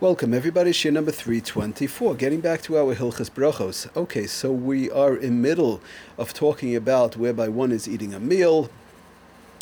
Welcome, everybody. Shiur number 324. Getting back to our Hilchas Brachos. Okay, so we are in middle of talking about whereby one is eating a meal,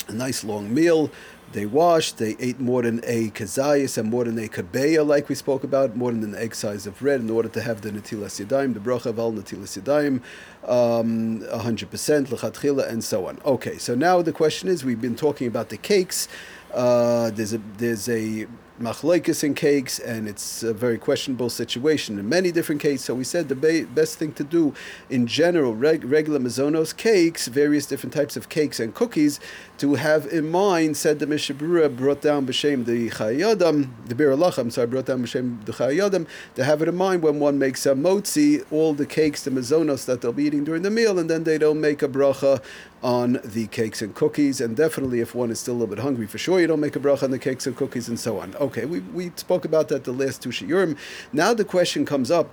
a nice long meal. They washed, they ate more than a kazayas and more than a kabeya, like we spoke about, more than an egg size of bread in order to have the natilas yadayim, the bracha of al natilas yadayim, um, 100%, lechatchila, and so on. Okay, so now the question is we've been talking about the cakes. Uh, there's a there's a machlokes in cakes, and it's a very questionable situation in many different cakes. So we said the ba- best thing to do in general, reg- regular mazonos cakes, various different types of cakes and cookies, to have in mind, said the Mishna Berura brought down b'shem the Chayei Adam, the Bir I'm sorry, brought down b'shem the Chayei Adam, to have it in mind when one makes a motzi, all the cakes, the mazonos that they'll be eating during the meal, and then they don't make a bracha on the cakes and cookies. And definitely, if one is still a little bit hungry, for sure, you don't make a bracha on the cakes and cookies and so on. Okay, we, we spoke about that the last two shiurim. Now the question comes up,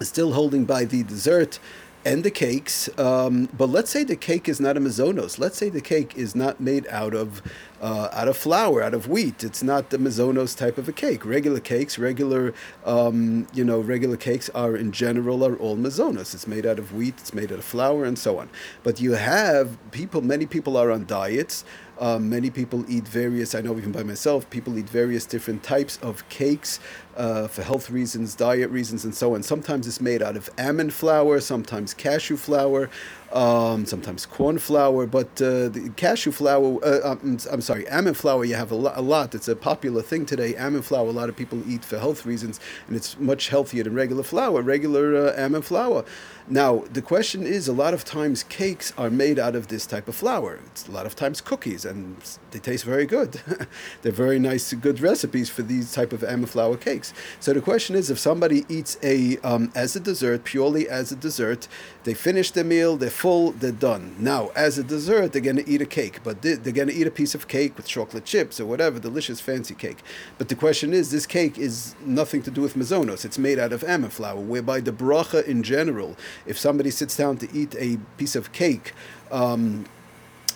still holding by the dessert and the cakes. Um, but let's say the cake is not a mazonos. Let's say the cake is not made out of uh, out of flour, out of wheat. It's not the mazonos type of a cake. Regular cakes, regular um, you know, regular cakes are in general are all mazonos. It's made out of wheat. It's made out of flour, and so on. But you have people. Many people are on diets. Um, many people eat various, I know even by myself, people eat various different types of cakes uh, for health reasons, diet reasons, and so on. Sometimes it's made out of almond flour, sometimes cashew flour, um, sometimes corn flour, but uh, the cashew flour, uh, I'm, um, I'm, sorry, almond flour, you have a, lo- a, lot. It's a popular thing today. Almond flour, a lot of people eat for health reasons, and it's much healthier than regular flour, regular uh, almond flour. Now, the question is a lot of times cakes are made out of this type of flour. It's a lot of times cookies, and they taste very good. They're very nice, good recipes for these type of flour cakes. So the question is if somebody eats a, um, as a dessert, purely as a dessert, they finish their meal, they're full, they're done. Now, as a dessert, they're going to eat a cake, but they're going to eat a piece of cake with chocolate chips or whatever, delicious fancy cake. But the question is, this cake is nothing to do with mazonos. It's made out of flour, whereby the bracha in general, if somebody sits down to eat a piece of cake, um,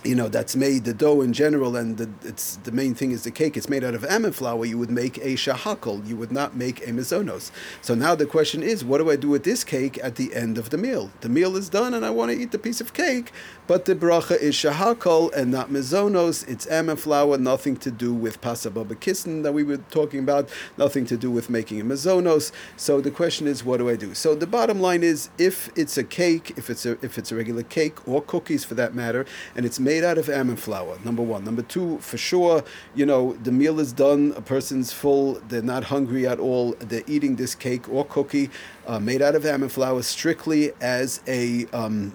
you know that's made the dough in general, and the, it's the main thing is the cake. It's made out of almond flour. You would make a shahakol. You would not make a mizonos. So now the question is, what do I do with this cake at the end of the meal? The meal is done, and I want to eat the piece of cake, but the bracha is shahakol and not mizonos. It's almond flour, nothing to do with pas haba'ah b'kisnin that we were talking about. Nothing to do with making a mizonos. So the question is, what do I do? So the bottom line is, if it's a cake, if it's a if it's a regular cake or cookies for that matter, and it's made made out of almond flour. Number one. Number two, for sure, you know, the meal is done. A person's full. They're not hungry at all. They're eating this cake or cookie uh, made out of almond flour strictly as a um,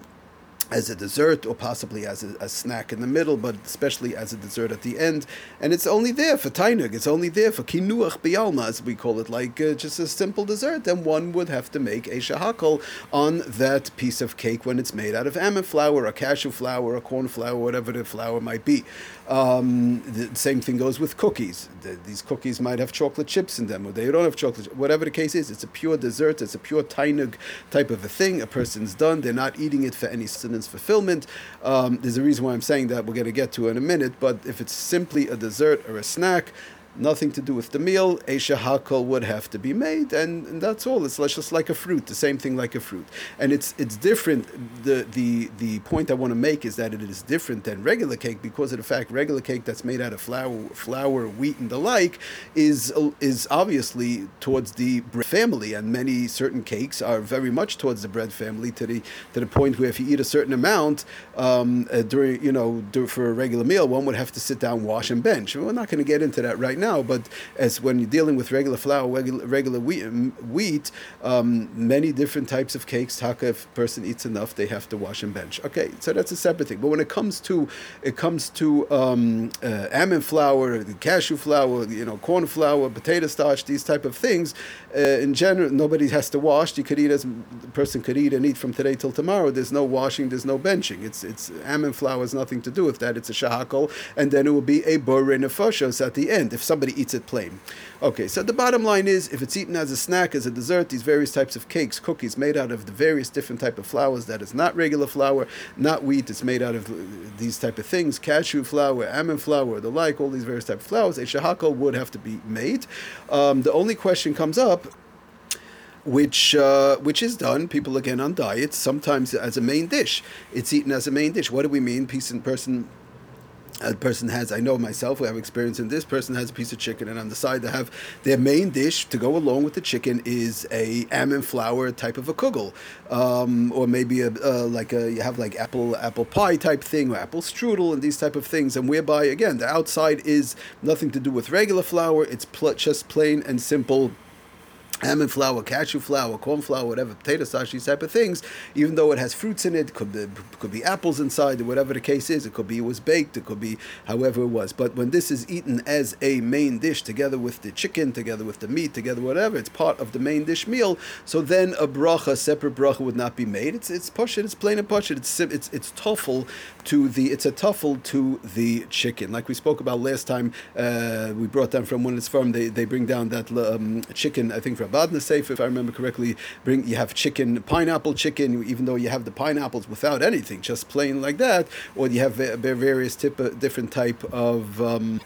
as a dessert or possibly as a, a, snack in the middle, but especially as a dessert at the end. And it's only there for tainug. It's only there for kinuach bialma, as we call it, like uh, just a simple dessert. Then one would have to make a shahakal on that piece of cake when it's made out of almond flour, or cashew flour, or corn flour, whatever the flour might be. Um, the same thing goes with cookies. The, these cookies might have chocolate chips in them, or they don't have chocolate. Whatever the case is, it's a pure dessert. It's a pure tainug type of a thing. A person's done. They're not eating it for any fulfillment. Um, there's a reason why I'm saying that. We're going to get to in a minute. But if it's simply a dessert or a snack, nothing to do with the meal. Esha hakol would have to be made, and, and, that's all. It's just like a fruit, the same thing like a fruit. And it's it's different. The the the point I want to make is that it is different than regular cake because of the fact regular cake that's made out of flour, flour, wheat, and the like is is obviously towards the bread family, and many certain cakes are very much towards the bread family to the to the point where if you eat a certain amount um, uh, during you know for a regular meal, one would have to sit down, wash, and bench. We're not going to get into that right now now, but as when you're dealing with regular flour, regular, regular wheat, um, many different types of cakes, taka, if a person eats enough, they have to wash and bench. Okay, so that's a separate thing. But when it comes to it comes to um, uh, almond flour, cashew flour, you know, corn flour, potato starch, these type of things, uh, in general, nobody has to wash. You could eat as the person could eat and eat from today till tomorrow. There's no washing. There's no benching. It's it's almond flour has nothing to do with that. It's a shahakol, and then it will be a borei nefashos at the end. If some somebody eats it plain. Okay, so the bottom line is, if it's eaten as a snack, as a dessert, these various types of cakes, cookies made out of the various different type of flours that is not regular flour, not wheat, it's made out of these type of things, cashew flour, almond flour, the like, all these various type of flours, a shahakal would have to be made. Um, the only question comes up which uh, which is done. People again on diets sometimes as a main dish. It's eaten as a main dish. What do we mean? Piece and person a person has, I know myself, we have experience in this, person has a piece of chicken, and on the side they have their main dish to go along with the chicken is a almond flour type of a kugel, um, or maybe a, uh, like a, you have like apple apple pie type thing, or apple strudel, and these type of things, and whereby, again, the outside is nothing to do with regular flour, it's pl- just plain and simple almond flour, cashew flour, corn flour, whatever, potato starch, these type of things, even though it has fruits in it, could be, could be apples inside, or whatever the case is, it could be it was baked, it could be however it was. But when this is eaten as a main dish, together with the chicken, together with the meat, together whatever, it's part of the main dish meal. So then a bracha, separate bracha, would not be made. It's it's push it's plain and It's it's it's tofel to the it's a tofel to the chicken, like we spoke about last time. Uh, we brought down from when it's from they they bring down that um, chicken, I think from Abadna Seif, if I remember correctly, bring you have chicken, pineapple chicken, even though you have the pineapples without anything, just plain like that, or you have various tip, uh, different type of. Um,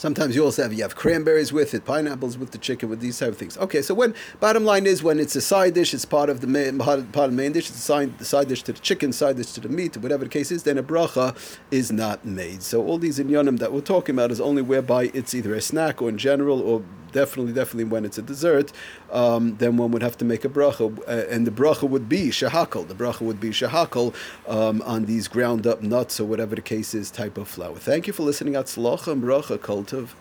Sometimes you also have you have cranberries with it, pineapples with the chicken, with these type of things. Okay, so when bottom line is when it's a side dish, it's part of the main, part of the main dish. It's a side, side dish to the chicken, side dish to the meat, whatever the case is. Then a bracha is not made. So all these inyanim that we're talking about is only whereby it's either a snack or in general or definitely, definitely when it's a dessert, um, then one would have to make a bracha, uh, and the bracha would be shahakal. The bracha would be shahakal um, on these ground up nuts or whatever the case is type of flour. Thank you for listening. Atzlocha and bracha, cult of